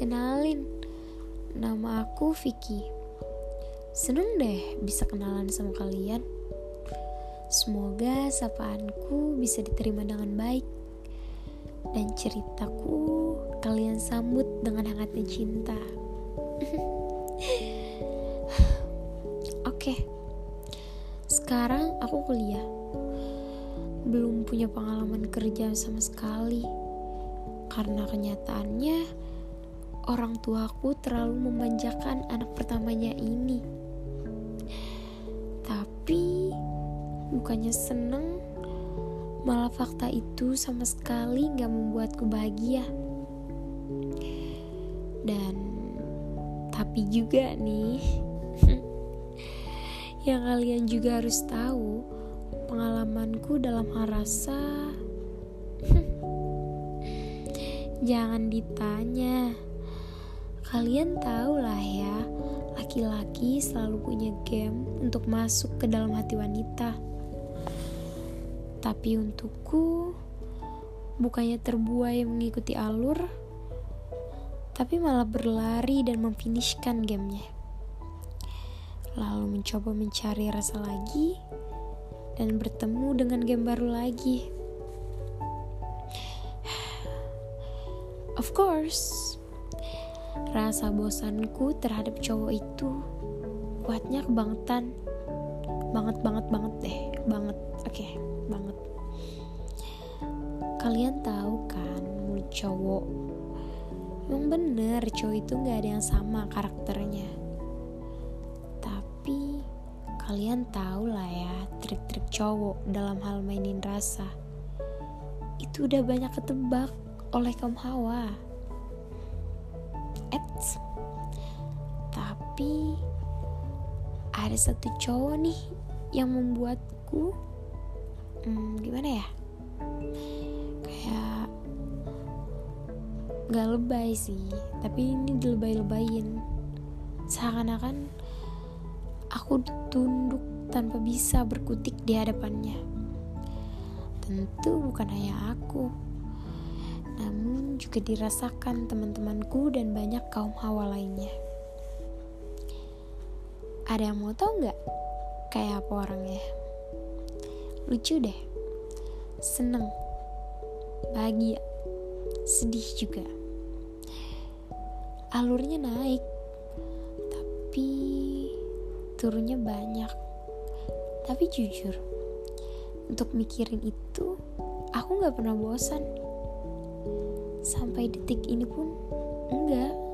Kenalin, nama aku Vicky. Seneng deh bisa kenalan sama kalian. Semoga sapaanku bisa diterima dengan baik dan ceritaku kalian sambut dengan hangatnya cinta. Oke, sekarang aku kuliah. Belum punya pengalaman kerja sama sekali karena kenyataannya orang tuaku terlalu memanjakan anak pertamanya ini. Tapi bukannya seneng, malah fakta itu sama sekali gak membuatku bahagia. Dan tapi juga nih, yang kalian juga harus tahu, pengalamanku dalam hal rasa jangan ditanya. Kalian tahu lah ya, laki-laki selalu punya game untuk masuk ke dalam hati wanita. Tapi untukku, bukannya terbuai mengikuti alur, tapi malah berlari dan memfinishkan gamenya. Lalu mencoba mencari rasa lagi, dan bertemu dengan game baru lagi. Of course, Rasa bosanku terhadap cowok itu kuatnya kebangetan. Banget banget banget deh, banget. Oke, okay, banget. Kalian tahu kan mulut cowok Emang bener cowok itu gak ada yang sama karakternya Tapi kalian tahu lah ya trik-trik cowok dalam hal mainin rasa Itu udah banyak ketebak oleh kaum hawa Eits. Tapi ada satu cowok nih yang membuatku hmm, gimana ya? Kayak gak lebay sih, tapi ini dilebay-lebayin. Seakan-akan aku tunduk tanpa bisa berkutik di hadapannya. Tentu bukan hanya aku, namun juga dirasakan teman-temanku dan banyak kaum hawa lainnya. Ada yang mau tau nggak kayak apa orangnya? Lucu deh, seneng, bahagia, sedih juga. Alurnya naik, tapi turunnya banyak. Tapi jujur, untuk mikirin itu, aku gak pernah bosan sampai detik ini pun enggak